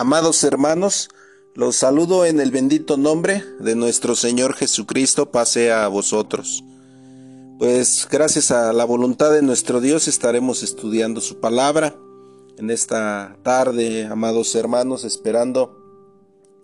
Amados hermanos, los saludo en el bendito nombre de nuestro Señor Jesucristo, pase a vosotros. Pues gracias a la voluntad de nuestro Dios estaremos estudiando su palabra en esta tarde, amados hermanos, esperando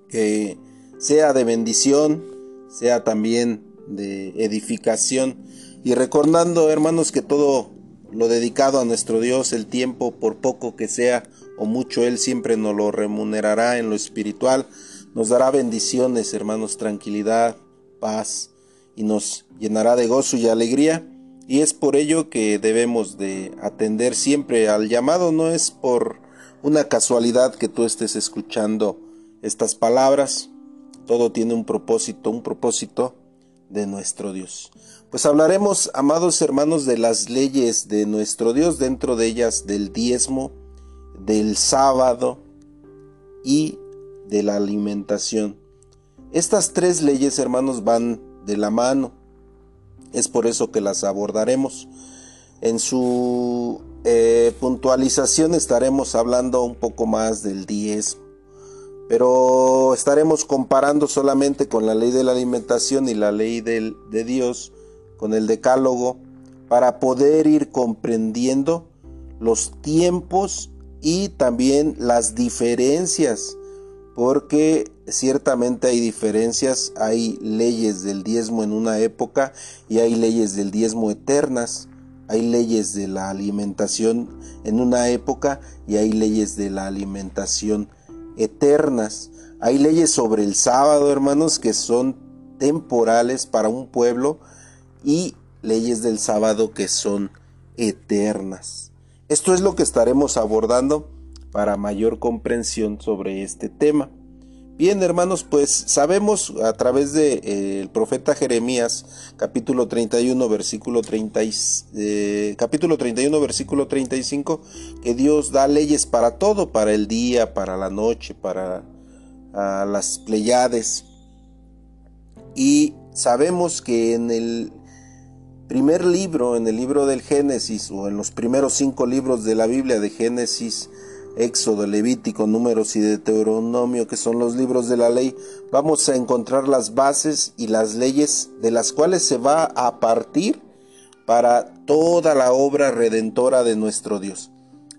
que sea de bendición, sea también de edificación y recordando, hermanos, que todo lo dedicado a nuestro Dios, el tiempo, por poco que sea o mucho, Él siempre nos lo remunerará en lo espiritual, nos dará bendiciones, hermanos, tranquilidad, paz, y nos llenará de gozo y alegría. Y es por ello que debemos de atender siempre al llamado, no es por una casualidad que tú estés escuchando estas palabras, todo tiene un propósito, un propósito de nuestro Dios. Pues hablaremos, amados hermanos, de las leyes de nuestro Dios, dentro de ellas del diezmo, del sábado y de la alimentación. Estas tres leyes, hermanos, van de la mano. Es por eso que las abordaremos. En su eh, puntualización estaremos hablando un poco más del diezmo. Pero estaremos comparando solamente con la ley de la alimentación y la ley de Dios, con el decálogo, para poder ir comprendiendo los tiempos y también las diferencias, porque ciertamente hay diferencias, hay leyes del diezmo en una época y hay leyes del diezmo eternas, hay leyes de la alimentación en una época y hay leyes de la alimentación eternas. Hay leyes sobre el sábado, hermanos, que son temporales para un pueblo y leyes del sábado que son eternas. Esto es lo que estaremos abordando para mayor comprensión sobre este tema. Bien, hermanos, pues sabemos a través del de, eh, profeta Jeremías, capítulo 31, versículo 30, eh, capítulo 31, versículo 35, que Dios da leyes para todo, para el día, para la noche, para las Pleiades. Y sabemos que en el primer libro, en el libro del Génesis, o en los primeros cinco libros de la Biblia de Génesis, Éxodo, Levítico, Números y Deuteronomio, que son los libros de la ley, vamos a encontrar las bases y las leyes de las cuales se va a partir para toda la obra redentora de nuestro Dios.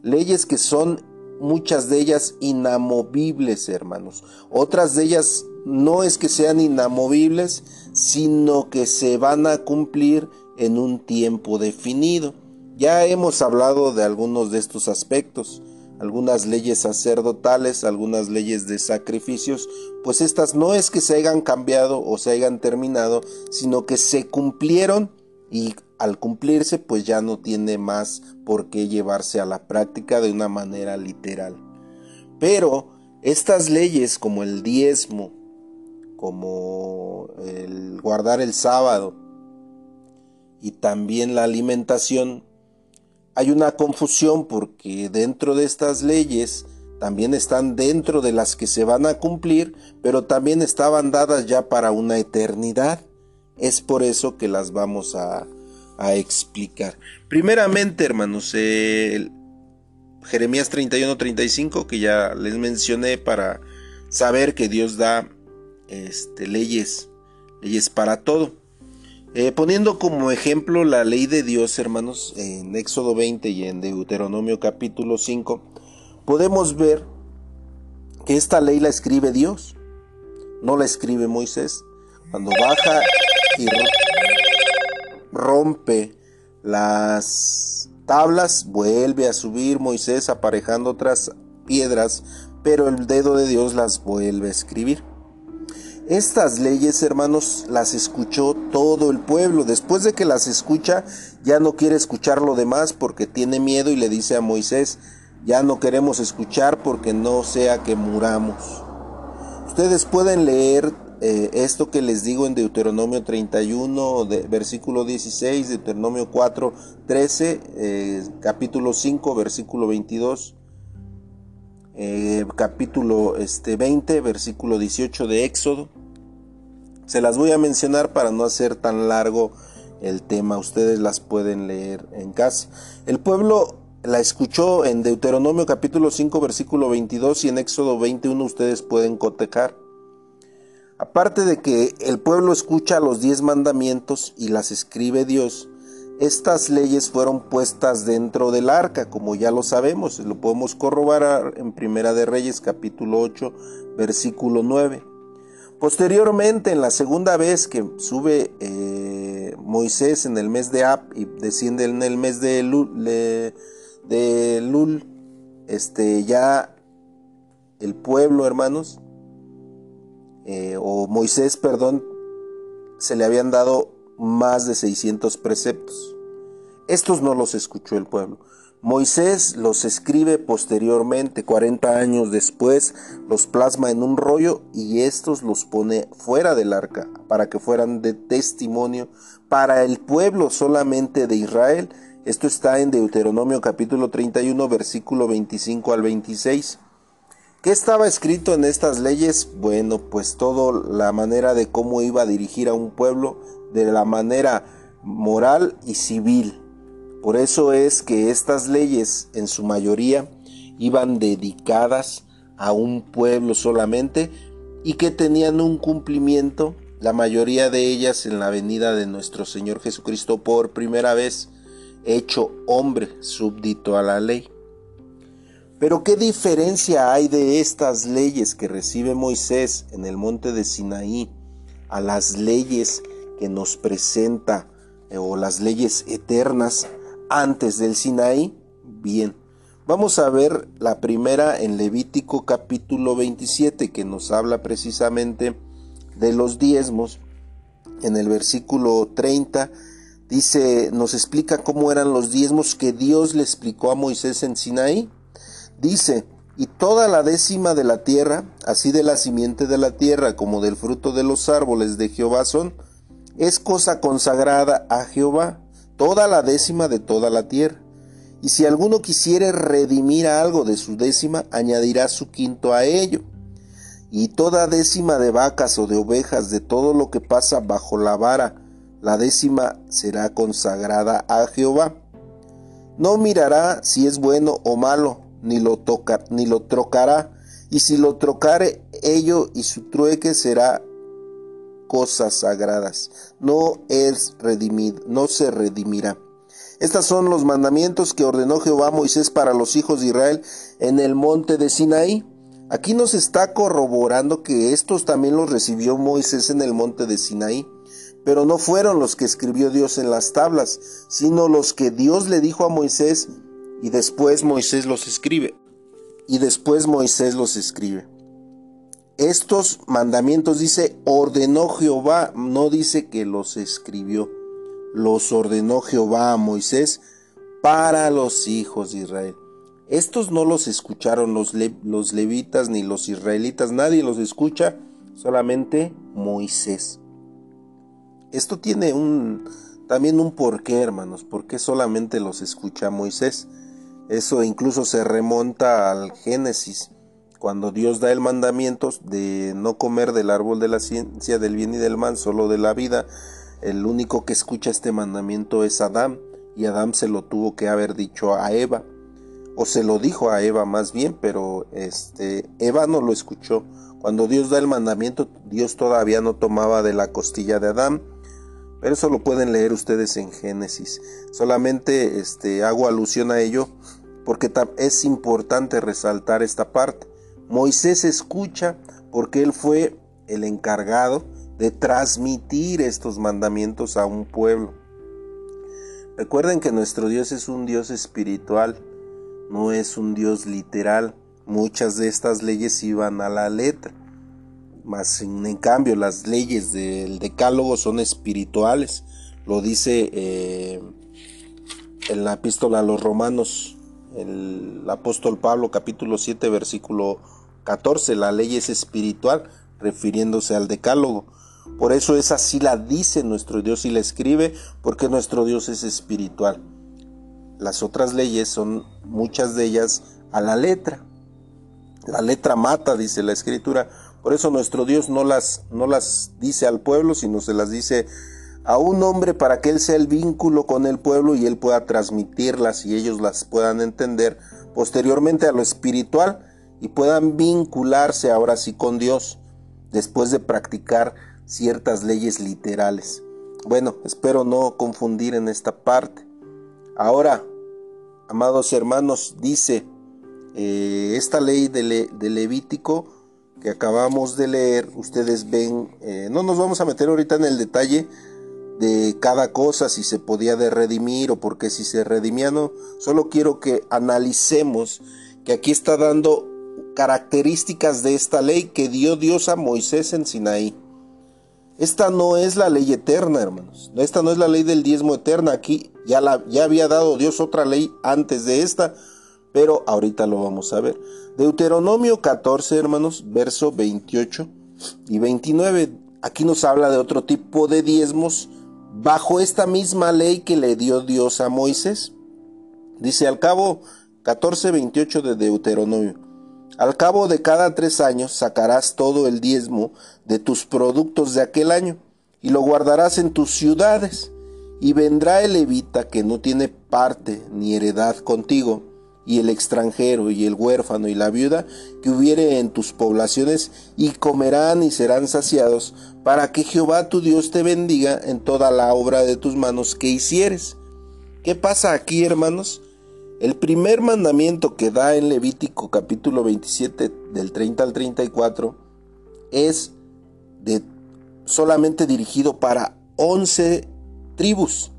Leyes que son muchas de ellas inamovibles, hermanos. Otras de ellas no es que sean inamovibles, sino que se van a cumplir en un tiempo definido. Ya hemos hablado de algunos de estos aspectos algunas leyes sacerdotales, algunas leyes de sacrificios, pues estas no es que se hayan cambiado o se hayan terminado, sino que se cumplieron y al cumplirse pues ya no tiene más por qué llevarse a la práctica de una manera literal. Pero estas leyes como el diezmo, como el guardar el sábado y también la alimentación hay una confusión porque dentro de estas leyes también están dentro de las que se van a cumplir, pero también estaban dadas ya para una eternidad. Es por eso que las vamos a, explicar. Primeramente, hermanos, Jeremías 31-35, que ya les mencioné para saber que Dios da este, leyes, leyes para todo. Eh, poniendo como ejemplo la ley de Dios, hermanos, en Éxodo 20 y en Deuteronomio capítulo 5, podemos ver que esta ley la escribe Dios, no la escribe Moisés. Cuando baja y rompe las tablas, vuelve a subir Moisés aparejando otras piedras, pero el dedo de Dios las vuelve a escribir. Estas leyes, hermanos, las escuchó todo el pueblo. Después de que las escucha, ya no quiere escuchar lo demás porque tiene miedo y le dice a Moisés, ya no queremos escuchar porque no sea que muramos. Ustedes pueden leer eh, esto que les digo en Deuteronomio 31, versículo 16, Deuteronomio 4, 13, eh, capítulo 5, versículo 22. Eh, capítulo este, 20, versículo 18 de Éxodo. Se las voy a mencionar para no hacer tan largo el tema. Ustedes las pueden leer en casa. El pueblo la escuchó en Deuteronomio capítulo 5 versículo 22 y en Éxodo 21 ustedes pueden cotejar. Aparte de que el pueblo escucha los diez mandamientos y las escribe Dios, estas leyes fueron puestas dentro del arca, como ya lo sabemos, lo podemos corroborar en Primera de Reyes capítulo 8 versículo 9. Posteriormente, en la segunda vez que sube eh, Moisés en el mes de Ab y desciende en el mes de Lul, este, ya el pueblo, hermanos, eh, o Moisés, perdón, se le habían dado más de 600 preceptos. Estos no los escuchó el pueblo. Moisés los escribe posteriormente, 40 años después, los plasma en un rollo y estos los pone fuera del arca para que fueran de testimonio para el pueblo solamente de Israel. Esto está en Deuteronomio capítulo 31 versículo 25 al 26. ¿Qué estaba escrito en estas leyes? Bueno, pues todo la manera de cómo iba a dirigir a un pueblo de la manera moral y civil. Por eso es que estas leyes en su mayoría iban dedicadas a un pueblo solamente y que tenían un cumplimiento, la mayoría de ellas en la venida de nuestro Señor Jesucristo por primera vez, hecho hombre, súbdito a la ley. Pero ¿qué diferencia hay de estas leyes que recibe Moisés en el monte de Sinaí a las leyes que nos presenta eh, o las leyes eternas antes del Sinaí? Bien, vamos a ver la primera en Levítico capítulo 27 que nos habla precisamente de los diezmos. En el versículo 30 dice, nos explica cómo eran los diezmos que Dios le explicó a Moisés en Sinaí. Dice, y toda la décima de la tierra, así de la simiente de la tierra como del fruto de los árboles de Jehová son, es cosa consagrada a Jehová, toda la décima de toda la tierra. Y si alguno quisiere redimir algo de su décima, añadirá su quinto a ello. Y toda décima de vacas o de ovejas, de todo lo que pasa bajo la vara, la décima será consagrada a Jehová. No mirará si es bueno o malo, ni lo, ni lo trocará, y si lo trocare ello y su trueque será cosas sagradas, no es redimido, no se redimirá. Estos son los mandamientos que ordenó Jehová Moisés para los hijos de Israel en el monte de Sinaí. Aquí nos está corroborando que estos también los recibió Moisés en el monte de Sinaí, pero no fueron los que escribió Dios en las tablas, sino los que Dios le dijo a Moisés y después Moisés los escribe. Y después Moisés los escribe. Estos mandamientos dice ordenó Jehová, no dice que los escribió. Los ordenó Jehová a Moisés para los hijos de Israel. Estos no los escucharon los, los levitas ni los israelitas, nadie los escucha, solamente Moisés. Esto tiene un también un porqué, hermanos, porque solamente los escucha Moisés. Eso incluso se remonta al Génesis, cuando Dios da el mandamiento de no comer del árbol de la ciencia del bien y del mal, solo de la vida. El único que escucha este mandamiento es Adán, y Adán se lo tuvo que haber dicho a Eva, o se lo dijo a Eva más bien, pero este Eva no lo escuchó. Cuando Dios da el mandamiento, Dios todavía no tomaba de la costilla de Adán, pero eso lo pueden leer ustedes en Génesis. Solamente este, hago alusión a ello porque es importante resaltar esta parte. Moisés escucha porque él fue el encargado de transmitir estos mandamientos a un pueblo. Recuerden que nuestro Dios es un Dios espiritual, no es un Dios literal. Muchas de estas leyes iban a la letra. Mas en, cambio las leyes del decálogo son espirituales. Lo dice eh, en la epístola a los romanos, el apóstol Pablo capítulo 7 versículo 14. La ley es espiritual refiriéndose al decálogo. Por eso es así la dice nuestro Dios y la escribe porque nuestro Dios es espiritual. Las otras leyes son muchas de ellas a la letra. La letra mata, dice la escritura, por eso nuestro Dios no las, no las dice al pueblo, sino se las dice a un hombre para que él sea el vínculo con el pueblo y él pueda transmitirlas y ellos las puedan entender posteriormente a lo espiritual y puedan vincularse ahora sí con Dios después de practicar ciertas leyes literales. Bueno, espero no confundir en esta parte. Ahora, amados hermanos, dice eh, esta ley de, Levítico que acabamos de leer, ustedes ven, eh, no nos vamos a meter ahorita en el detalle de cada cosa, si se podía de redimir o por qué si se redimía, no, solo quiero que analicemos que aquí está dando características de esta ley que dio Dios a Moisés en Sinaí. Esta no es la ley eterna, hermanos. Esta no es la ley del diezmo eterna. Aquí ya, la, ya había dado Dios otra ley antes de esta, pero ahorita lo vamos a ver. Deuteronomio 14, hermanos, verso 28 y 29. Aquí nos habla de otro tipo de diezmos bajo esta misma ley que le dio Dios a Moisés. Dice al cabo 14, 28 de Deuteronomio. Al cabo de cada tres años sacarás todo el diezmo de tus productos de aquel año y lo guardarás en tus ciudades. Y vendrá el levita que no tiene parte ni heredad contigo, y el extranjero y el huérfano y la viuda que hubiere en tus poblaciones, y comerán y serán saciados, para que Jehová tu Dios te bendiga en toda la obra de tus manos que hicieres. ¿Qué pasa aquí, hermanos? El primer mandamiento que da en Levítico capítulo 27 del 30 al 34 es de solamente dirigido para 11 tribus.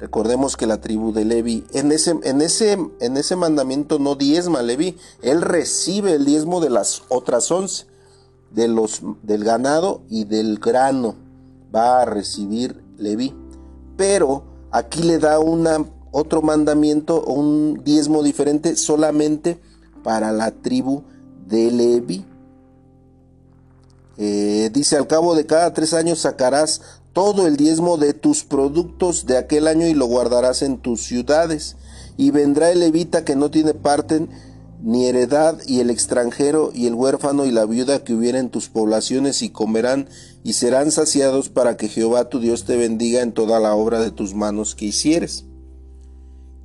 Recordemos que la tribu de Levi, en ese, en ese, en ese mandamiento no diezma Levi, él recibe el diezmo de las otras 11, de los, del ganado y del grano, va a recibir Levi. Pero aquí le da una otro mandamiento o un diezmo diferente solamente para la tribu de Levi. Eh, dice, al cabo de cada tres años sacarás todo el diezmo de tus productos de aquel año y lo guardarás en tus ciudades. Y vendrá el levita que no tiene parte ni heredad, y el extranjero, y el huérfano, y la viuda que hubiera en tus poblaciones, y comerán, y serán saciados para que Jehová tu Dios te bendiga en toda la obra de tus manos que hicieres.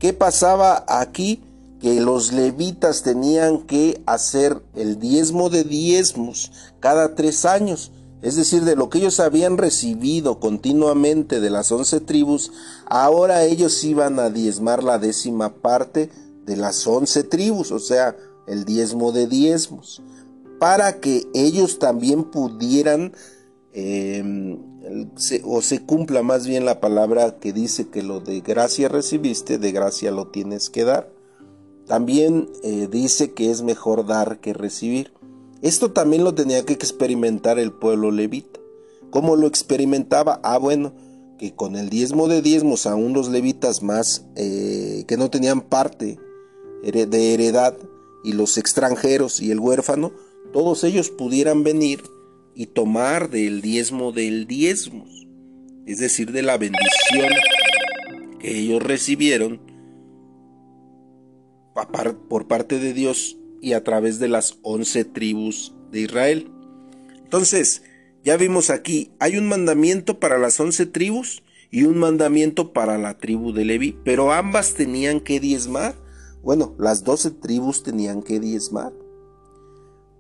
¿Qué pasaba aquí? Que los levitas tenían que hacer el diezmo de diezmos cada tres años. Es decir, de lo que ellos habían recibido continuamente de las once tribus, ahora ellos iban a diezmar la décima parte de las once tribus, o sea, el diezmo de diezmos, para que ellos también pudieran eh, o se cumpla más bien la palabra que dice que lo de gracia recibiste, de gracia lo tienes que dar. También eh, dice que es mejor dar que recibir. Esto también lo tenía que experimentar el pueblo levita. ¿Cómo lo experimentaba? Ah, bueno, que con el diezmo de diezmos, aún los levitas más eh, que no tenían parte de heredad, y los extranjeros y el huérfano, todos ellos pudieran venir y tomar del diezmo del diezmo, es decir, de la bendición que ellos recibieron por parte de Dios y a través de las once tribus de Israel. Entonces, ya vimos aquí, hay un mandamiento para las once tribus y un mandamiento para la tribu de Levi, pero ambas tenían que diezmar. Bueno, las doce tribus tenían que diezmar.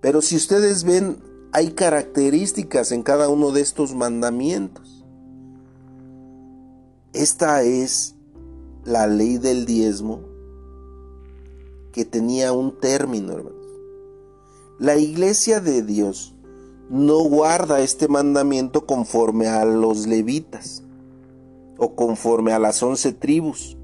Pero si ustedes ven hay características en cada uno de estos mandamientos. Esta es la ley del diezmo que tenía un término, hermanos. La iglesia de Dios no guarda este mandamiento conforme a los levitas o conforme a las once tribus,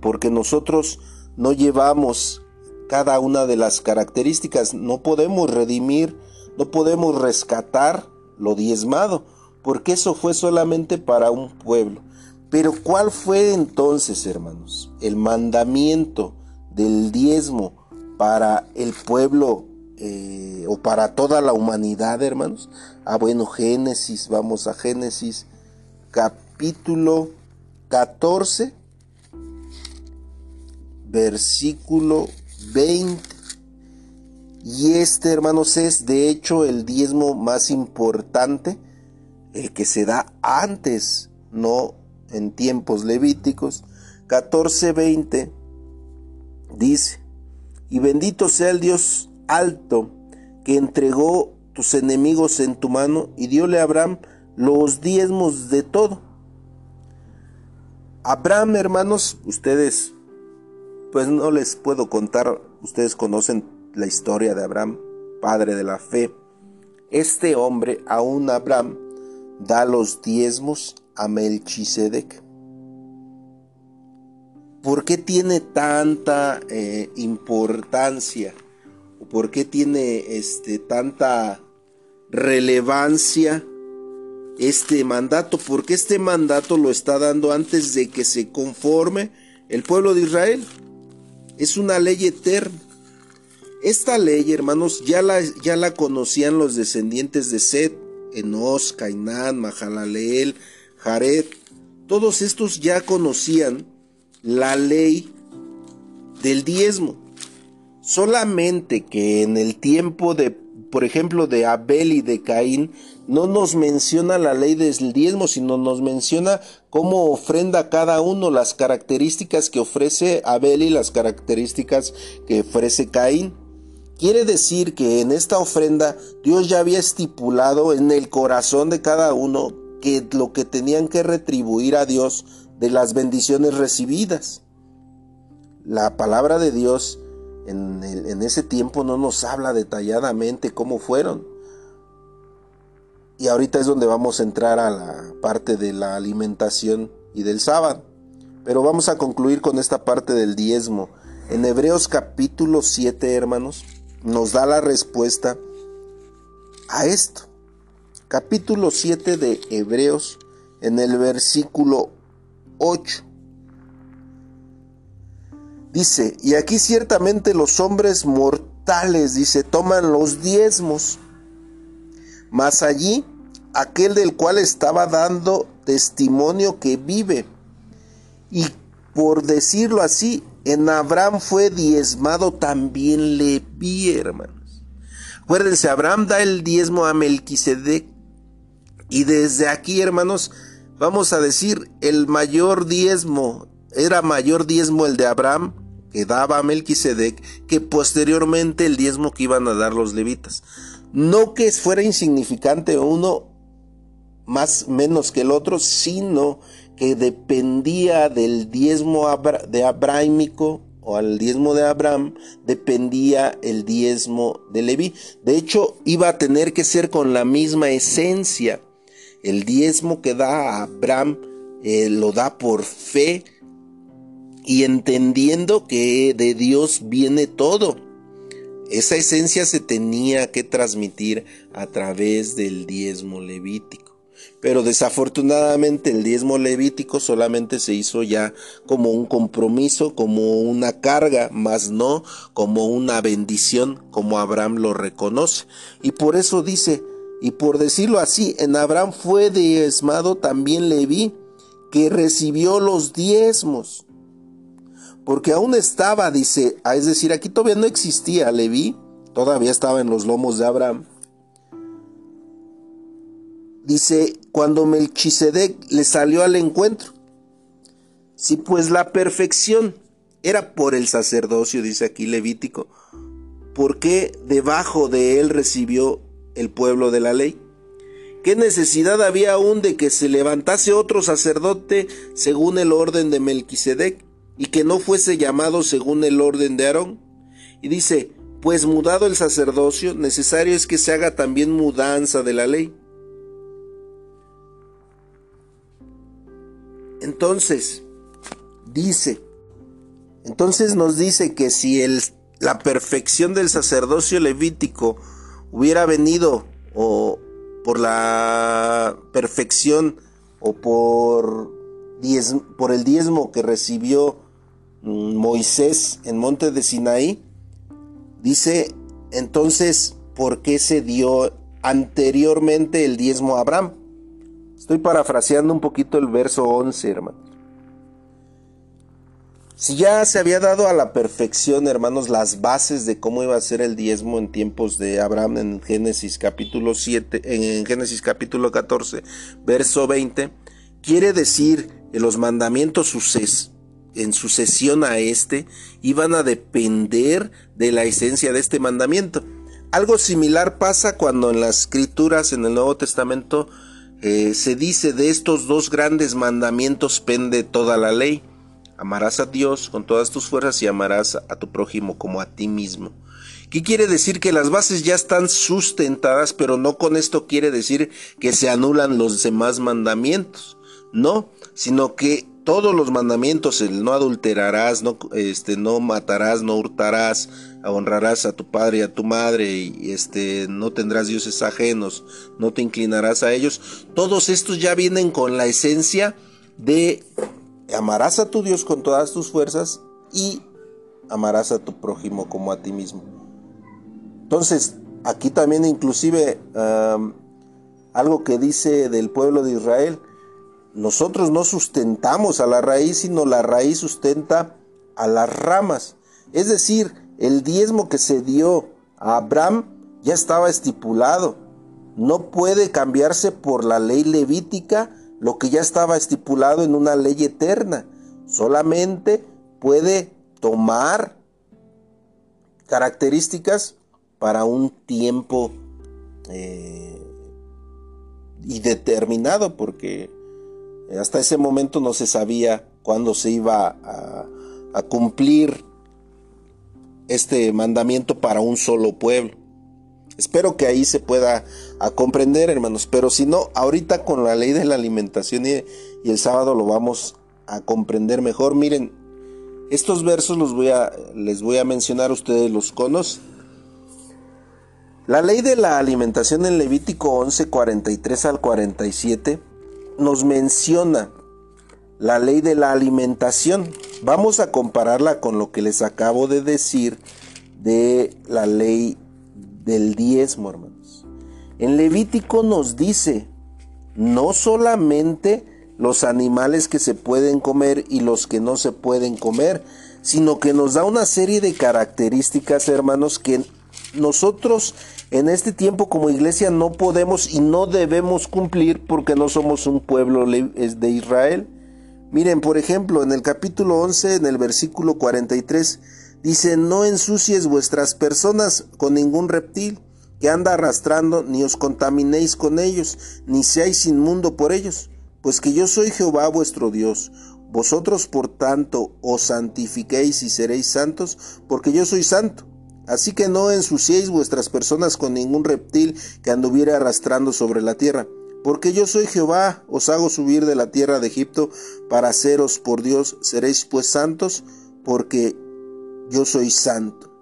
porque nosotros no llevamos cada una de las características, no podemos redimir no podemos rescatar lo diezmado, porque eso fue solamente para un pueblo. Pero ¿cuál fue entonces, hermanos, el mandamiento del diezmo para el pueblo eh, o para toda la humanidad, hermanos? Ah, bueno, Génesis, vamos a Génesis capítulo 14, versículo 20. Y este, hermanos, es de hecho el diezmo más importante, el que se da antes no en tiempos levíticos. 14:20 dice, y bendito sea el Dios alto que entregó tus enemigos en tu mano y diole a Abraham los diezmos de todo. Abraham, hermanos, ustedes, pues no les puedo contar, ustedes conocen la historia de Abraham, padre de la fe. Este hombre, aún Abraham, da los diezmos a Melchisedec. ¿Por qué tiene tanta eh, importancia? ¿Por qué tiene este, tanta relevancia este mandato? Porque este mandato lo está dando antes de que se conforme el pueblo de Israel. Es una ley eterna. Esta ley, hermanos, ya la, ya la conocían los descendientes de Seth, Enos, Cainán, Mahalaleel, Jared. Todos estos ya conocían la ley del diezmo. Solamente que en el tiempo de, por ejemplo, de Abel y de Caín, no nos menciona la ley del diezmo, sino nos menciona cómo ofrenda cada uno las características que ofrece Abel y las características que ofrece Caín. Quiere decir que en esta ofrenda Dios ya había estipulado en el corazón de cada uno que lo que tenían que retribuir a Dios de las bendiciones recibidas. La palabra de Dios en, ese tiempo no nos habla detalladamente cómo fueron. Y ahorita es donde vamos a entrar a la parte de la alimentación y del sábado. Pero vamos a concluir con esta parte del diezmo. En Hebreos capítulo 7, hermanos, nos da la respuesta a esto. Capítulo 7 de Hebreos, en el versículo 8. Dice, y aquí ciertamente los hombres mortales, dice, toman los diezmos, mas allí aquel del cual estaba dando testimonio que vive. Y por decirlo así, en Abraham fue diezmado también le vi, hermanos. Acuérdense, Abraham da el diezmo a Melquisedec. Y desde aquí, hermanos, vamos a decir, el mayor diezmo, era mayor diezmo el de Abraham, que daba a Melquisedec, que posteriormente el diezmo que iban a dar los levitas. No que fuera insignificante uno más menos que el otro, sino que dependía del diezmo de abrahámico o al diezmo de Abraham dependía el diezmo de Leví. De hecho, iba a tener que ser con la misma esencia. El diezmo que da a Abraham eh, lo da por fe y entendiendo que de Dios viene todo. Esa esencia se tenía que transmitir a través del diezmo levítico. Pero desafortunadamente el diezmo levítico solamente se hizo ya como un compromiso, como una carga, más no como una bendición, como Abraham lo reconoce. Y por eso dice, y por decirlo así, en Abraham fue diezmado también Leví, que recibió los diezmos. Porque aún estaba, dice, ah, es decir, aquí todavía no existía Leví, todavía estaba en los lomos de Abraham. Dice, cuando Melchisedec le salió al encuentro. Si pues la perfección era por el sacerdocio, dice aquí Levítico, ¿por qué debajo de él recibió el pueblo de la ley? ¿Qué necesidad había aún de que se levantase otro sacerdote según el orden de Melquisedec y que no fuese llamado según el orden de Aarón? Y dice, pues mudado el sacerdocio, necesario es que se haga también mudanza de la ley. Entonces, dice, entonces nos dice que si el, la perfección del sacerdocio levítico hubiera venido o por la perfección o por, por el diezmo que recibió mm, Moisés en monte de Sinaí, dice entonces, ¿por qué se dio anteriormente el diezmo a Abraham? Estoy parafraseando un poquito el verso 11, hermanos. Si ya se había dado a la perfección, hermanos, las bases de cómo iba a ser el diezmo en tiempos de Abraham en Génesis capítulo 7, en Génesis capítulo 14, verso 20, quiere decir que los mandamientos en sucesión a este iban a depender de la esencia de este mandamiento. Algo similar pasa cuando en las escrituras en el Nuevo Testamento eh, se dice de estos dos grandes mandamientos pende toda la ley. Amarás a Dios con todas tus fuerzas y amarás a tu prójimo como a ti mismo. ¿Qué quiere decir? Que las bases ya están sustentadas, pero no con esto quiere decir que se anulan los demás mandamientos. No, sino que todos los mandamientos, el no adulterarás, no, este, no matarás, no hurtarás, honrarás a tu padre y a tu madre, y este, no tendrás dioses ajenos, no te inclinarás a ellos. Todos estos ya vienen con la esencia de amarás a tu Dios con todas tus fuerzas y amarás a tu prójimo como a ti mismo. Entonces, aquí también inclusive algo que dice del pueblo de Israel, nosotros no sustentamos a la raíz, sino la raíz sustenta a las ramas. Es decir, el diezmo que se dio a Abraham ya estaba estipulado. No puede cambiarse por la ley levítica lo que ya estaba estipulado en una ley eterna. Solamente puede tomar características para un tiempo eh, y determinado, porque hasta ese momento no se sabía cuándo se iba a, cumplir este mandamiento para un solo pueblo. Espero que ahí se pueda comprender, hermanos, pero si no, ahorita con la ley de la alimentación y, el sábado lo vamos a comprender mejor. Miren, estos versos los voy a, les voy a mencionar, ustedes los conocen. La ley de la alimentación en Levítico 11, 43 al 47 nos menciona la ley de la alimentación. Vamos a compararla con lo que les acabo de decir de la ley del diezmo, hermanos. En Levítico nos dice, no solamente los animales que se pueden comer y los que no se pueden comer, sino que nos da una serie de características, hermanos, que nosotros en este tiempo como iglesia no podemos y no debemos cumplir porque no somos un pueblo de Israel. Miren, por ejemplo, en el capítulo 11, en el versículo 43, Dice, no ensucies vuestras personas con ningún reptil que anda arrastrando, ni os contaminéis con ellos, ni seáis inmundo por ellos, pues que yo soy Jehová vuestro Dios. Vosotros, por tanto, os santifiquéis y seréis santos, porque yo soy santo. Así que no ensuciéis vuestras personas con ningún reptil que anduviera arrastrando sobre la tierra. Porque yo soy Jehová, os hago subir de la tierra de Egipto para haceros por Dios, seréis pues santos, porque yo soy santo.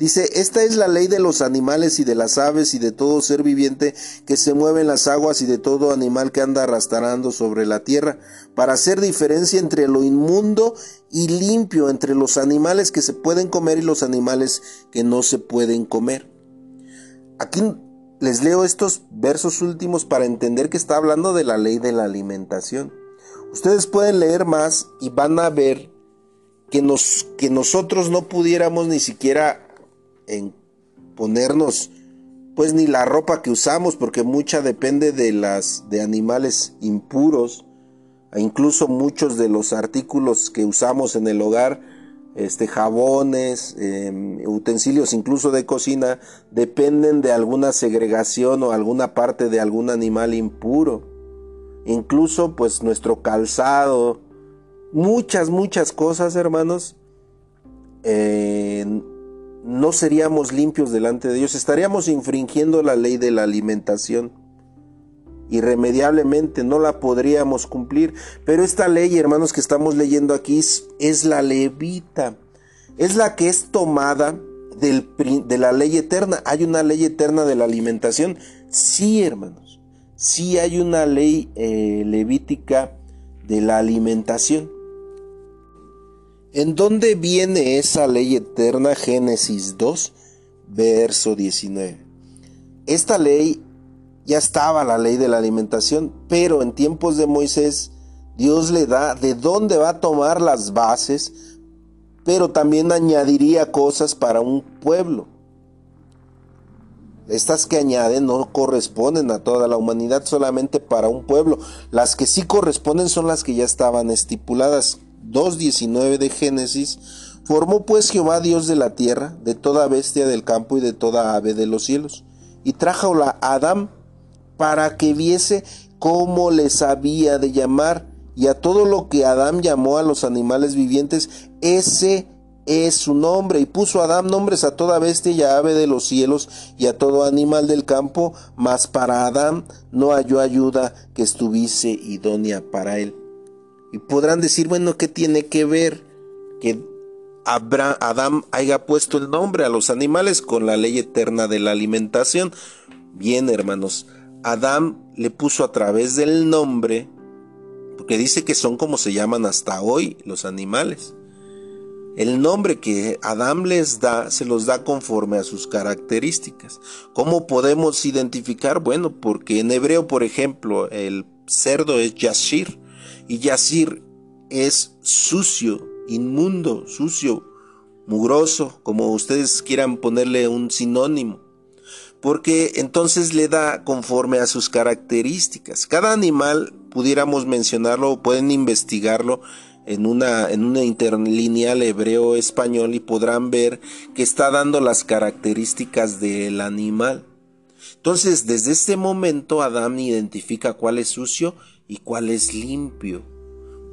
Dice, esta es la ley de los animales y de las aves y de todo ser viviente que se mueve en las aguas y de todo animal que anda arrastrando sobre la tierra, para hacer diferencia entre lo inmundo y limpio, entre los animales que se pueden comer y los animales que no se pueden comer. Aquí les leo estos versos últimos para entender que está hablando de la ley de la alimentación. Ustedes pueden leer más y van a ver que, nos, que nosotros no pudiéramos ni siquiera en ponernos pues ni la ropa que usamos porque mucha depende de las de animales impuros e incluso muchos de los artículos que usamos en el hogar este jabones em, utensilios incluso de cocina dependen de alguna segregación o alguna parte de algún animal impuro. Incluso pues nuestro calzado muchas, muchas cosas, hermanos, no seríamos limpios delante de Dios, estaríamos infringiendo la ley de la alimentación. Irremediablemente no la podríamos cumplir. Pero esta ley, hermanos, que estamos leyendo aquí es, la levita. Es la que es tomada de la ley eterna. ¿Hay una ley eterna de la alimentación? Sí, hermanos. Sí hay una ley eh, levítica de la alimentación. ¿En dónde viene esa ley eterna? Génesis 2, verso 19. Esta ley ya estaba la ley de la alimentación, pero en tiempos de Moisés Dios le da de dónde va a tomar las bases, pero también añadiría cosas para un pueblo. Estas que añaden no corresponden a toda la humanidad, solamente para un pueblo. Las que sí corresponden son las que ya estaban estipuladas. 2.19 de Génesis. Formó pues Jehová Dios de la tierra, de toda bestia del campo y de toda ave de los cielos. Y trájola a Adán para que viese cómo les había de llamar. Y a todo lo que Adán llamó a los animales vivientes, ese es su nombre, y puso Adán nombres a toda bestia y a ave de los cielos y a todo animal del campo, mas para Adán no halló ayuda que estuviese idónea para él. Y podrán decir, bueno, ¿qué tiene que ver que Adán haya puesto el nombre a los animales con la ley eterna de la alimentación? Bien, hermanos, Adán le puso a través del nombre, porque dice que son como se llaman hasta hoy los animales. El nombre que Adán les da se los da conforme a sus características. ¿Cómo podemos identificar? Bueno, porque en hebreo, por ejemplo, el cerdo es yashir y yashir es sucio, inmundo, sucio, mugroso, como ustedes quieran ponerle un sinónimo. Porque entonces le da conforme a sus características. Cada animal, pudiéramos mencionarlo, pueden investigarlo, en una, en una interlineal hebreo-español y podrán ver que está dando las características del animal. Entonces, desde este momento, Adán identifica cuál es sucio y cuál es limpio.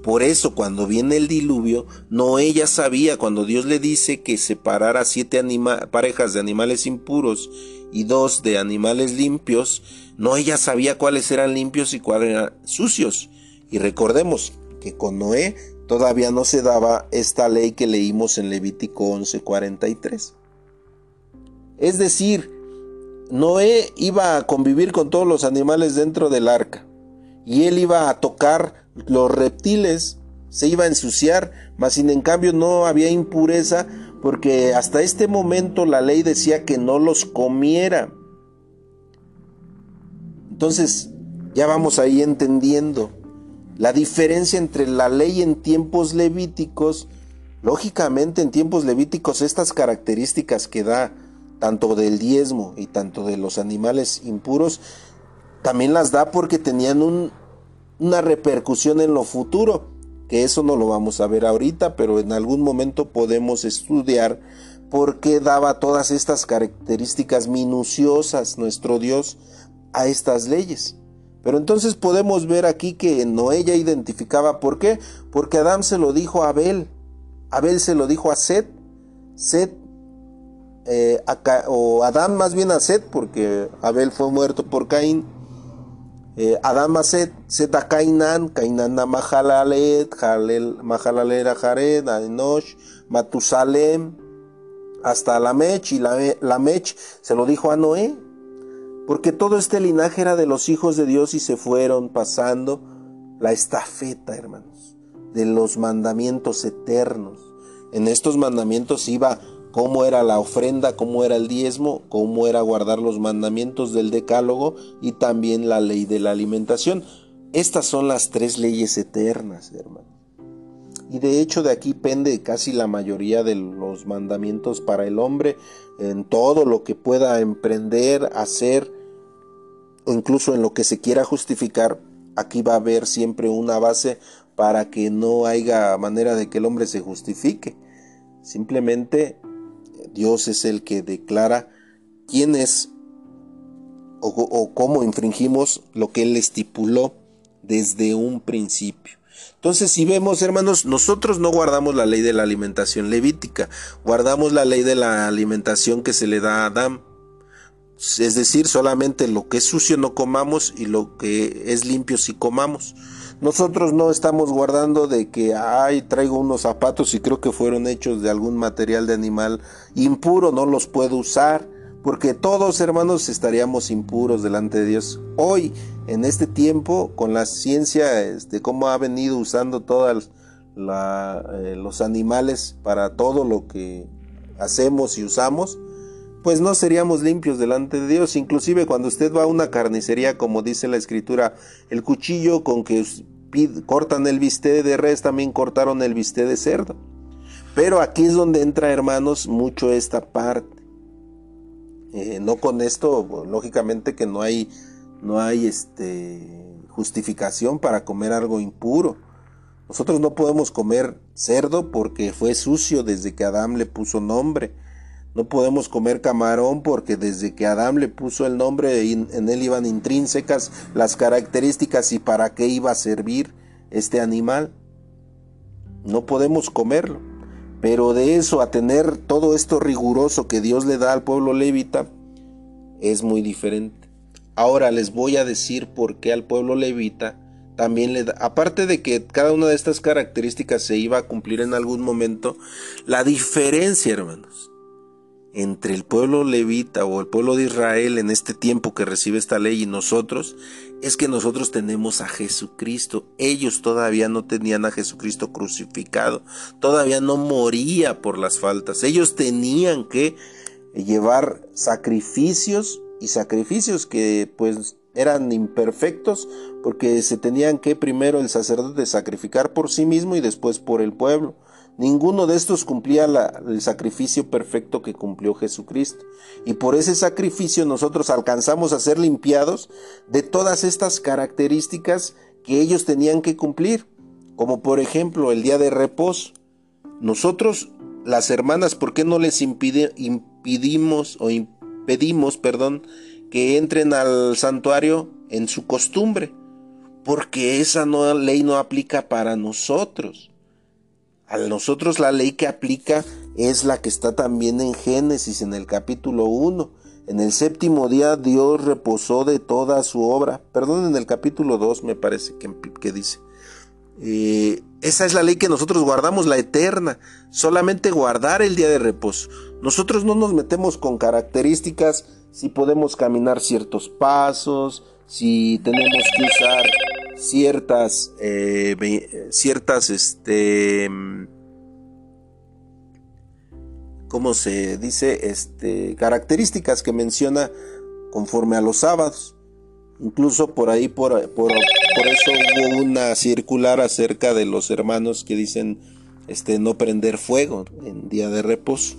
Por eso, cuando viene el diluvio, no ella sabía, cuando Dios le dice que separara siete parejas de animales impuros y dos de animales limpios, no ella sabía cuáles eran limpios y cuáles eran sucios. Y recordemos que con Noé todavía no se daba esta ley que leímos en Levítico 11:43. Es decir, Noé iba a convivir con todos los animales dentro del arca y él iba a tocar los reptiles, se iba a ensuciar, mas sin en cambio no había impureza porque hasta este momento la ley decía que no los comiera. Entonces, ya vamos ahí entendiendo la diferencia entre la ley en tiempos levíticos, lógicamente en tiempos levíticos estas características que da tanto del diezmo y tanto de los animales impuros, también las da porque tenían una repercusión en lo futuro, que eso no lo vamos a ver ahorita, pero en algún momento podemos estudiar por qué daba todas estas características minuciosas nuestro Dios a estas leyes. Pero entonces podemos ver aquí que Noé ya identificaba por qué. Porque Adán se lo dijo a Abel. Abel se lo dijo a Set. Set, eh, o Adán más bien a Set, porque Abel fue muerto por Caín. Eh, Adán a Set, Set a Cainán, Cainán a Mahalalet, Mahalalet a Jared, a Enosh, Matusalem, hasta Lamech, y Lamech se lo dijo a Noé porque todo este linaje era de los hijos de Dios y se fueron pasando la estafeta, hermanos, de los mandamientos eternos. En estos mandamientos iba cómo era la ofrenda, cómo era el diezmo, cómo era guardar los mandamientos del decálogo y también la ley de la alimentación. Estas son las tres leyes eternas, hermanos. Y de hecho de aquí pende casi la mayoría de los mandamientos para el hombre en todo lo que pueda emprender, hacer o incluso en lo que se quiera justificar, aquí va a haber siempre una base para que no haya manera de que el hombre se justifique. Simplemente Dios es el que declara quién es o, cómo infringimos lo que Él estipuló desde un principio. Entonces, si vemos, hermanos, nosotros no guardamos la ley de la alimentación levítica, guardamos la ley de la alimentación que se le da a Adán. Es decir, solamente lo que es sucio no comamos y lo que es limpio sí comamos. Nosotros no estamos guardando de que, ay, traigo unos zapatos y creo que fueron hechos de algún material de animal impuro, no los puedo usar, porque todos hermanos estaríamos impuros delante de Dios. Hoy, en este tiempo, con la ciencia este, cómo ha venido usando todos eh, los animales para todo lo que hacemos y usamos, pues no seríamos limpios delante de Dios. Inclusive cuando usted va a una carnicería, como dice la escritura, el cuchillo con que cortan el bistec de res, también cortaron el bistec de cerdo. Pero aquí es donde entra, hermanos, mucho esta parte. Eh, no con esto, lógicamente que no hay, no hay este, justificación para comer algo impuro. Nosotros no podemos comer cerdo porque fue sucio desde que Adán le puso nombre. No podemos comer camarón porque desde que Adán le puso el nombre en él iban intrínsecas las características y para qué iba a servir este animal. No podemos comerlo. Pero de eso a tener todo esto riguroso que Dios le da al pueblo levita es muy diferente. Ahora les voy a decir por qué al pueblo levita también le da, aparte de que cada una de estas características se iba a cumplir en algún momento, la diferencia, hermanos, entre el pueblo levita o el pueblo de Israel en este tiempo que recibe esta ley y nosotros, es que nosotros tenemos a Jesucristo. Ellos todavía no tenían a Jesucristo crucificado, todavía no moría por las faltas. Ellos tenían que llevar sacrificios y sacrificios que pues eran imperfectos porque se tenían que primero el sacerdote sacrificar por sí mismo y después por el pueblo. Ninguno de estos cumplía el sacrificio perfecto que cumplió Jesucristo. Y por ese sacrificio nosotros alcanzamos a ser limpiados de todas estas características que ellos tenían que cumplir. Como por ejemplo el día de reposo. Nosotros, las hermanas, ¿por qué no les impidimos o impedimos, perdón, que entren al santuario en su costumbre? Porque esa ley no aplica para nosotros. A nosotros la ley que aplica es la que está también en Génesis, en el capítulo 1. En el séptimo día Dios reposó de toda su obra. Perdón, en el capítulo 2 me parece que, dice. Eh, esa es la ley que nosotros guardamos, la eterna. Solamente guardar el día de reposo. Nosotros no nos metemos con características si podemos caminar ciertos pasos, si tenemos que usar ciertas, eh, ciertas, este, ¿cómo se dice? Este, características que menciona conforme a los sábados. Incluso por ahí, por, por, eso hubo una circular acerca de los hermanos que dicen este, no prender fuego en día de reposo.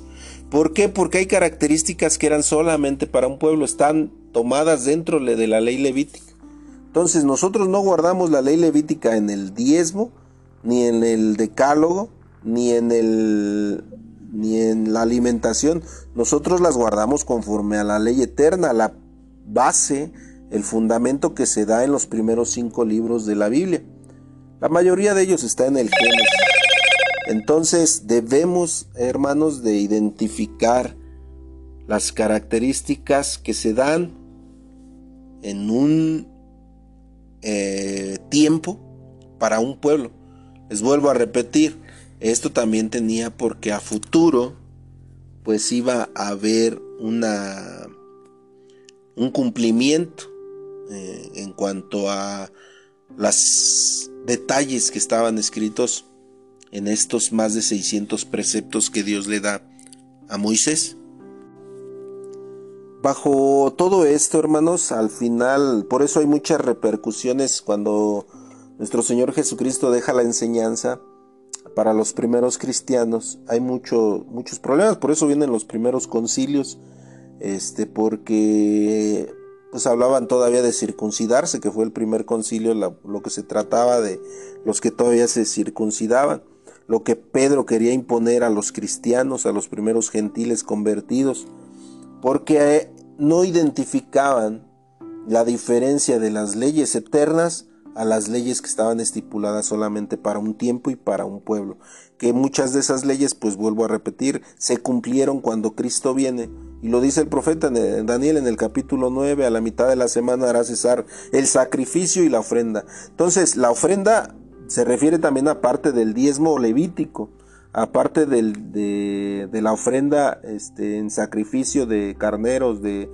¿Por qué? Porque hay características que eran solamente para un pueblo, están tomadas dentro de la ley levítica. Entonces nosotros no guardamos la ley levítica en el diezmo, ni en el decálogo, ni en el ni en la alimentación. Nosotros las guardamos conforme a la ley eterna, la base, el fundamento que se da en los primeros cinco libros de la Biblia. La mayoría de ellos está en el Génesis. Entonces debemos, hermanos, de identificar las características que se dan en un eh, tiempo para un pueblo. Les vuelvo a repetir, esto también tenía porque a futuro pues iba a haber una un cumplimiento eh, en cuanto a los detalles que estaban escritos en estos más de 600 preceptos que Dios le da a Moisés. Bajo todo esto, hermanos, al final, por eso hay muchas repercusiones cuando nuestro Señor Jesucristo deja la enseñanza para los primeros cristianos. Hay mucho, muchos problemas, por eso vienen los primeros concilios, este, porque pues hablaban todavía de circuncidarse, que fue el primer concilio, lo que se trataba de los que todavía se circuncidaban, lo que Pedro quería imponer a los cristianos, a los primeros gentiles convertidos porque no identificaban la diferencia de las leyes eternas a las leyes que estaban estipuladas solamente para un tiempo y para un pueblo. Que muchas de esas leyes, pues vuelvo a repetir, se cumplieron cuando Cristo viene. Y lo dice el profeta Daniel en el capítulo 9, a la mitad de la semana hará cesar el sacrificio y la ofrenda. Entonces, la ofrenda se refiere también a parte del diezmo levítico aparte de, la ofrenda este, en sacrificio de carneros, de,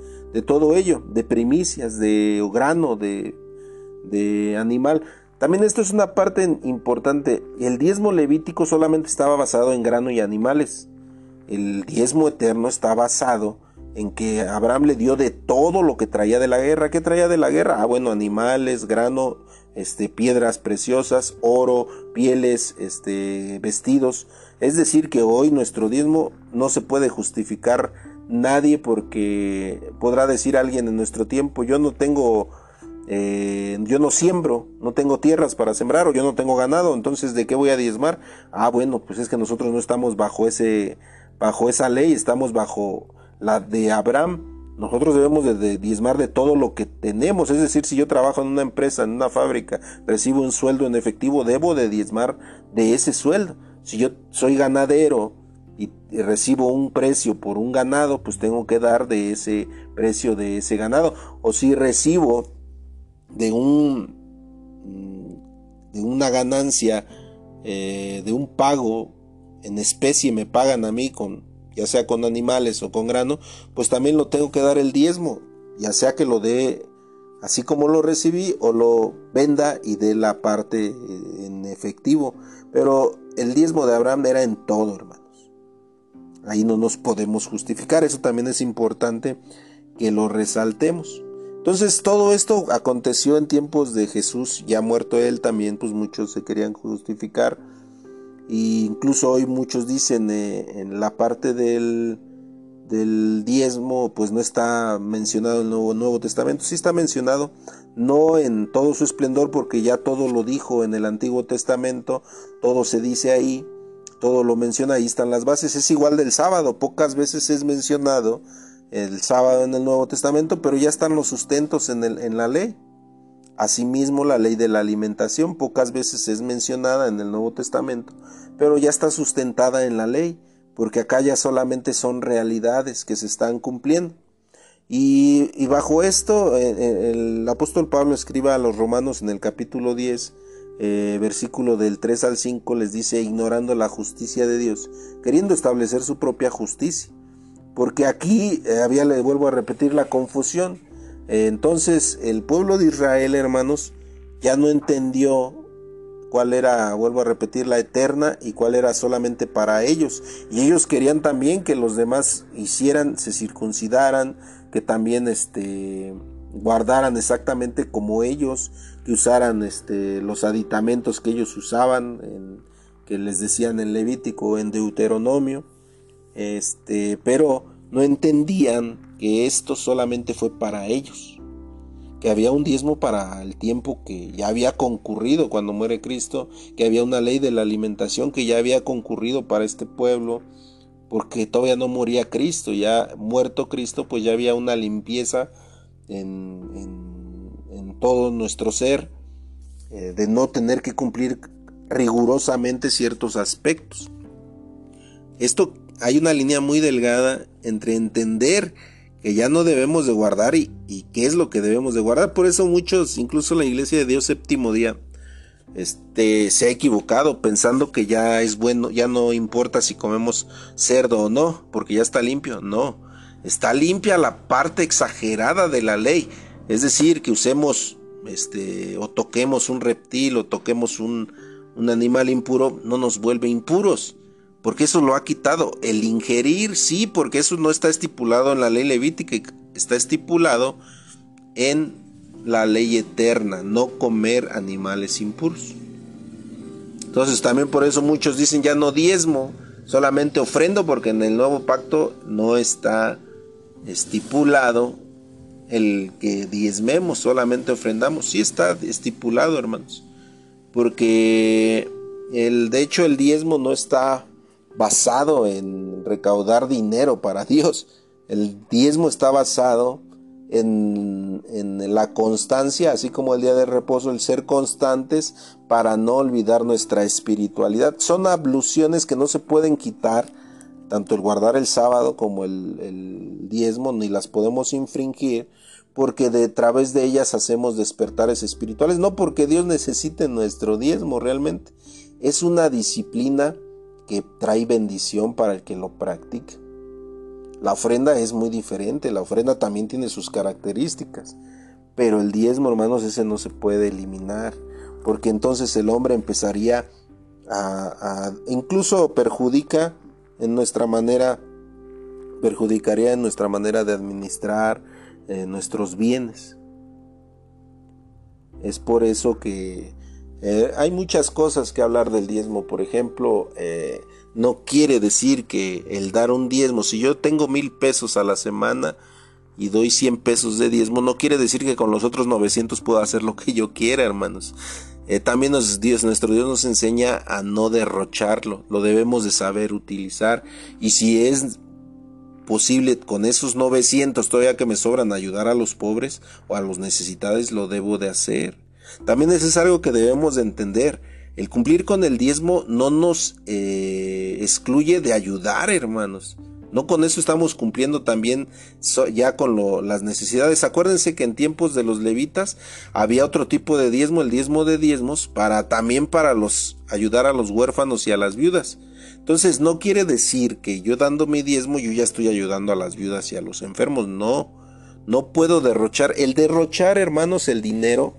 todo ello, de primicias, de grano, de, animal. También esto es una parte importante. El diezmo levítico solamente estaba basado en grano y animales. El diezmo eterno está basado en que Abraham le dio de todo lo que traía de la guerra. ¿Qué traía de la guerra? Ah, bueno, animales, grano, este, piedras preciosas, oro, pieles, este, vestidos. Es decir, que hoy nuestro diezmo no se puede justificar nadie porque podrá decir alguien en nuestro tiempo, yo no tengo, eh, yo no siembro, no tengo tierras para sembrar o yo no tengo ganado, entonces ¿de qué voy a diezmar? Ah, bueno, pues es que nosotros no estamos bajo ese, bajo esa ley, estamos bajo la de Abraham. Nosotros debemos de, diezmar de todo lo que tenemos, es decir, si yo trabajo en una empresa, en una fábrica, recibo un sueldo en efectivo, debo de diezmar de ese sueldo. Si yo soy ganadero, y, recibo un precio por un ganado, pues tengo que dar de ese precio de ese ganado. O si recibo de un de una ganancia, eh, de un pago en especie, me pagan a mí con ya sea con animales o con grano, pues también lo tengo que dar el diezmo, ya sea que lo dé así como lo recibí o lo venda y dé la parte eh, en efectivo. Pero el diezmo de Abraham era en todo, hermano. Ahí no nos podemos justificar. Eso también es importante que lo resaltemos. Entonces todo esto aconteció en tiempos de Jesús, ya muerto él también, pues muchos se querían justificar. E incluso hoy muchos dicen eh, en la parte del, del diezmo, pues no está mencionado en el Nuevo, Nuevo Testamento, sí está mencionado, no en todo su esplendor, porque ya todo lo dijo en el Antiguo Testamento, todo se dice ahí, todo lo menciona, ahí están las bases. Es igual del sábado, pocas veces es mencionado el sábado en el Nuevo Testamento, pero ya están los sustentos en, la ley. Asimismo, la ley de la alimentación pocas veces es mencionada en el Nuevo Testamento, pero ya está sustentada en la ley, porque acá ya solamente son realidades que se están cumpliendo. Y, bajo esto, eh, eh, el apóstol Pablo escribe a los romanos en el capítulo 10, eh, versículo del 3 al 5 les dice ignorando la justicia de Dios, queriendo establecer su propia justicia. Porque aquí había, le vuelvo a repetir, la confusión. Entonces el pueblo de Israel, hermanos, ya no entendió cuál era, vuelvo a repetir, la eterna y cuál era solamente para ellos. Y ellos querían también que los demás hicieran, se circuncidaran, que también este, guardaran exactamente como ellos, que usaran este, los aditamentos que ellos usaban, que les decían en Levítico o en Deuteronomio, este, pero no entendían que esto solamente fue para ellos, que había un diezmo para el tiempo que ya había concurrido cuando muere Cristo, que había una ley de la alimentación que ya había concurrido para este pueblo, porque todavía no moría Cristo, ya muerto Cristo, pues ya había una limpieza en, todo nuestro ser, eh, de no tener que cumplir rigurosamente ciertos aspectos. Esto hay una línea muy delgada entre entender que ya no debemos de guardar y, y, qué es lo que debemos de guardar. Por eso muchos, incluso la iglesia de Dios séptimo día, este, se ha equivocado pensando que ya es bueno, ya no importa si comemos cerdo o no, porque ya está limpio. No, está limpia la parte exagerada de la ley. Es decir, que usemos este, o toquemos un reptil o toquemos un, un animal impuro, no nos vuelve impuros. Porque eso lo ha quitado. El ingerir, sí, porque eso no está estipulado en la ley levítica, está estipulado en la ley eterna, no comer animales impuros. Entonces también por eso muchos dicen ya no diezmo, solamente ofrendo porque en el nuevo pacto no está estipulado el que diezmemos, solamente ofrendamos. Sí está estipulado, hermanos. Porque el, de hecho el diezmo no está basado en recaudar dinero para Dios. El diezmo está basado en, la constancia, así como el día de reposo, el ser constantes para no olvidar nuestra espiritualidad. Son abluciones que no se pueden quitar tanto el guardar el sábado como el, diezmo, ni las podemos infringir, porque de través de ellas hacemos despertares espirituales, no porque Dios necesite nuestro diezmo realmente, es una disciplina que trae bendición para el que lo practica. La ofrenda es muy diferente, la ofrenda también tiene sus características, pero el diezmo, hermanos, ese no se puede eliminar, porque entonces el hombre empezaría a, incluso perjudica en nuestra manera, perjudicaría en nuestra manera de administrar eh, nuestros bienes. Es por eso que Eh, hay muchas cosas que hablar del diezmo, por ejemplo, eh, no quiere decir que el dar un diezmo, si yo tengo mil pesos a la semana y doy 100 pesos de diezmo, no quiere decir que con los otros 900 pueda hacer lo que yo quiera, hermanos. Eh, también nos, Dios, nuestro Dios nos enseña a no derrocharlo, lo debemos de saber utilizar y si es posible con esos 900 todavía que me sobran ayudar a los pobres o a los necesitados, lo debo de hacer. También eso es algo que debemos de entender. El cumplir con el diezmo no nos eh, excluye de ayudar, hermanos. No con eso estamos cumpliendo también ya con las necesidades. Acuérdense que en tiempos de los levitas había otro tipo de diezmo, el diezmo de diezmos, para también para los ayudar a los huérfanos y a las viudas. Entonces no quiere decir que yo dando mi diezmo yo ya estoy ayudando a las viudas y a los enfermos. No, no puedo derrochar. El derrochar, hermanos, el dinero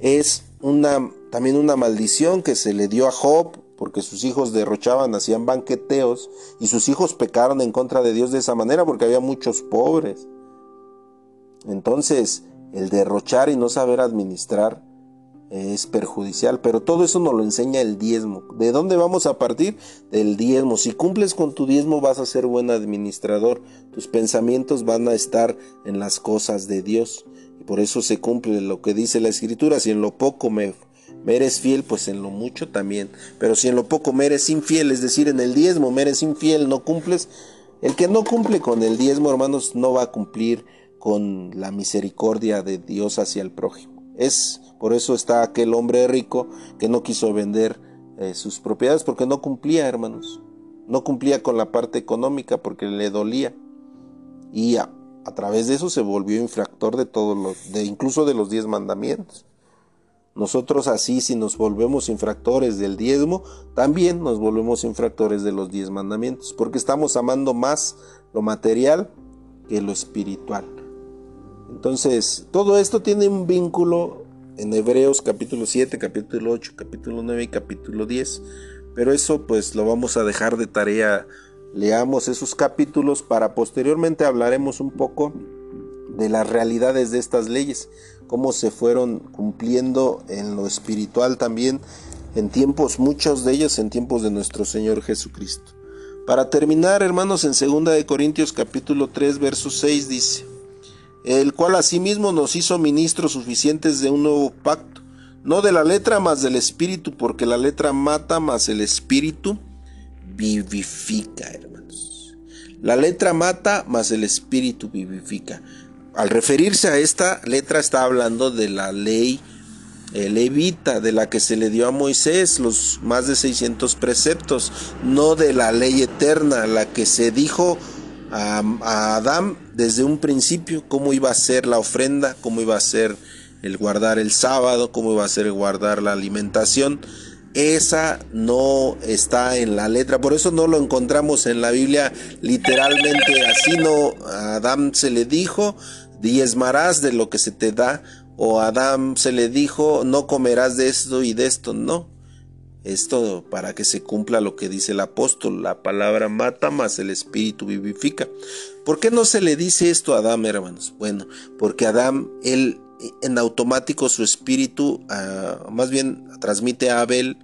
es una también una maldición que se le dio a Job porque sus hijos derrochaban, hacían banqueteos, y sus hijos pecaron en contra de Dios de esa manera porque había muchos pobres. Entonces, el derrochar y no saber administrar es perjudicial, pero todo eso nos lo enseña el diezmo. ¿De dónde vamos a partir? Del diezmo. Si cumples con tu diezmo vas a ser buen administrador, tus pensamientos van a estar en las cosas de Dios. Y por eso se cumple lo que dice la escritura, si en lo poco me me eres fiel, pues en lo mucho también. Pero si en lo poco me eres infiel, es decir, en el diezmo me eres infiel, no cumples, el que no cumple con el diezmo, hermanos, no va a cumplir con la misericordia de Dios hacia el prójimo. Es por eso está aquel hombre rico que no quiso vender eh, sus propiedades porque no cumplía, hermanos. No cumplía con la parte económica porque le dolía. Y a, a través de eso se volvió infractor de todos los, de incluso de los diez mandamientos. Nosotros así, si nos volvemos infractores del diezmo, también nos volvemos infractores de los diez mandamientos, porque estamos amando más lo material que lo espiritual. Entonces, todo esto tiene un vínculo en Hebreos capítulo 7, capítulo 8, capítulo 9 y capítulo 10, pero eso pues lo vamos a dejar de tarea. Leamos esos capítulos para posteriormente hablaremos un poco de las realidades de estas leyes cómo se fueron cumpliendo en lo espiritual también en tiempos, muchos de ellos en tiempos de nuestro Señor Jesucristo. Para terminar, hermanos, en 2 de Corintios capítulo 3, verso 6 dice, el cual asimismo nos hizo ministros suficientes de un nuevo pacto, no de la letra, más del espíritu, porque la letra mata, más el espíritu vivifica, hermanos. La letra mata, más el espíritu vivifica al referirse a esta letra está hablando de la ley levita de la que se le dio a Moisés los más de 600 preceptos, no de la ley eterna, la que se dijo a, a Adán desde un principio cómo iba a ser la ofrenda, cómo iba a ser el guardar el sábado, cómo iba a ser el guardar la alimentación. Esa no está en la letra, por eso no lo encontramos en la Biblia literalmente así, no, a Adán se le dijo, diezmarás de lo que se te da, o a Adán se le dijo, no comerás de esto y de esto, no. Esto para que se cumpla lo que dice el apóstol, la palabra mata más el espíritu vivifica. ¿Por qué no se le dice esto a Adán, hermanos? Bueno, porque Adán, él en automático su espíritu, ah, más bien transmite a Abel,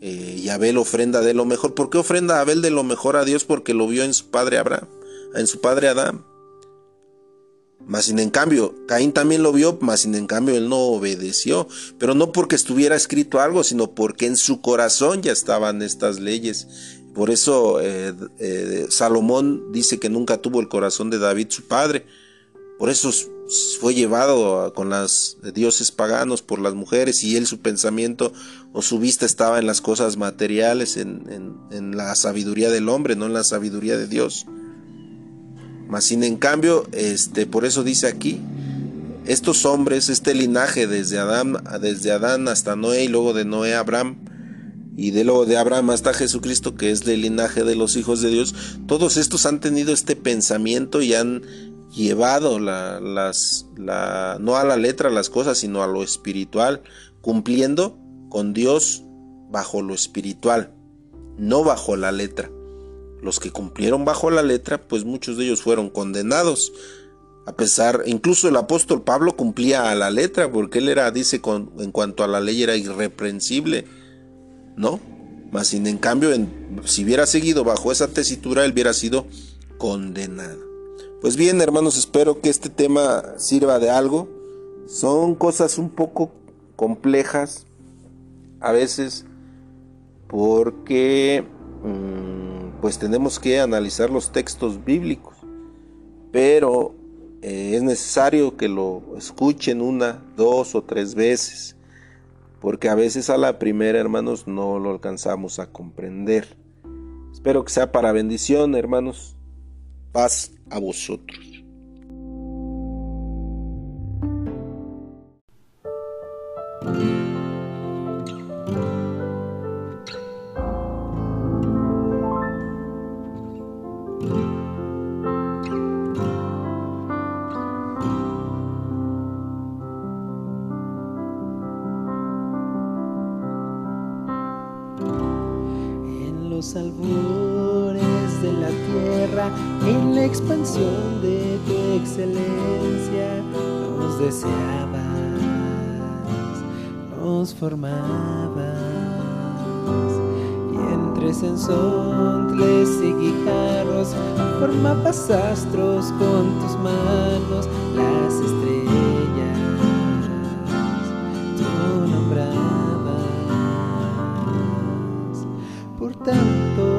eh, y Abel ofrenda de lo mejor. ¿Por qué ofrenda a Abel de lo mejor a Dios? Porque lo vio en su padre Abraham, en su padre Adán. Mas sin en cambio, Caín también lo vio, mas sin en cambio él no obedeció, pero no porque estuviera escrito algo, sino porque en su corazón ya estaban estas leyes. Por eso eh, eh, Salomón dice que nunca tuvo el corazón de David su padre. Por eso fue llevado con los dioses paganos por las mujeres y él su pensamiento o su vista estaba en las cosas materiales, en, en la sabiduría del hombre, no en la sabiduría de Dios. Mas sin en cambio, este, por eso dice aquí, estos hombres, este linaje desde Adán, desde Adán hasta Noé y luego de Noé a Abraham y de luego de Abraham hasta Jesucristo, que es del linaje de los hijos de Dios, todos estos han tenido este pensamiento y han llevado la, las, la, no a la letra las cosas, sino a lo espiritual, cumpliendo con Dios bajo lo espiritual, no bajo la letra. Los que cumplieron bajo la letra, pues muchos de ellos fueron condenados. A pesar, incluso el apóstol Pablo cumplía a la letra, porque él era, dice, con, en cuanto a la ley era irreprensible, ¿no? Mas sin en cambio, si hubiera seguido bajo esa tesitura, él hubiera sido condenado. Pues bien, hermanos, espero que este tema sirva de algo. Son cosas un poco complejas, a veces, porque mm, pues tenemos que analizar los textos bíblicos. Pero eh, es necesario que lo escuchen una, dos o tres veces, porque a veces a la primera, hermanos, no lo alcanzamos a comprender. Espero que sea para bendición, hermanos. Paz a vosotros. Sensontles y guijarros formabas astros con tus manos, las estrellas, tú nombrabas. Por tanto,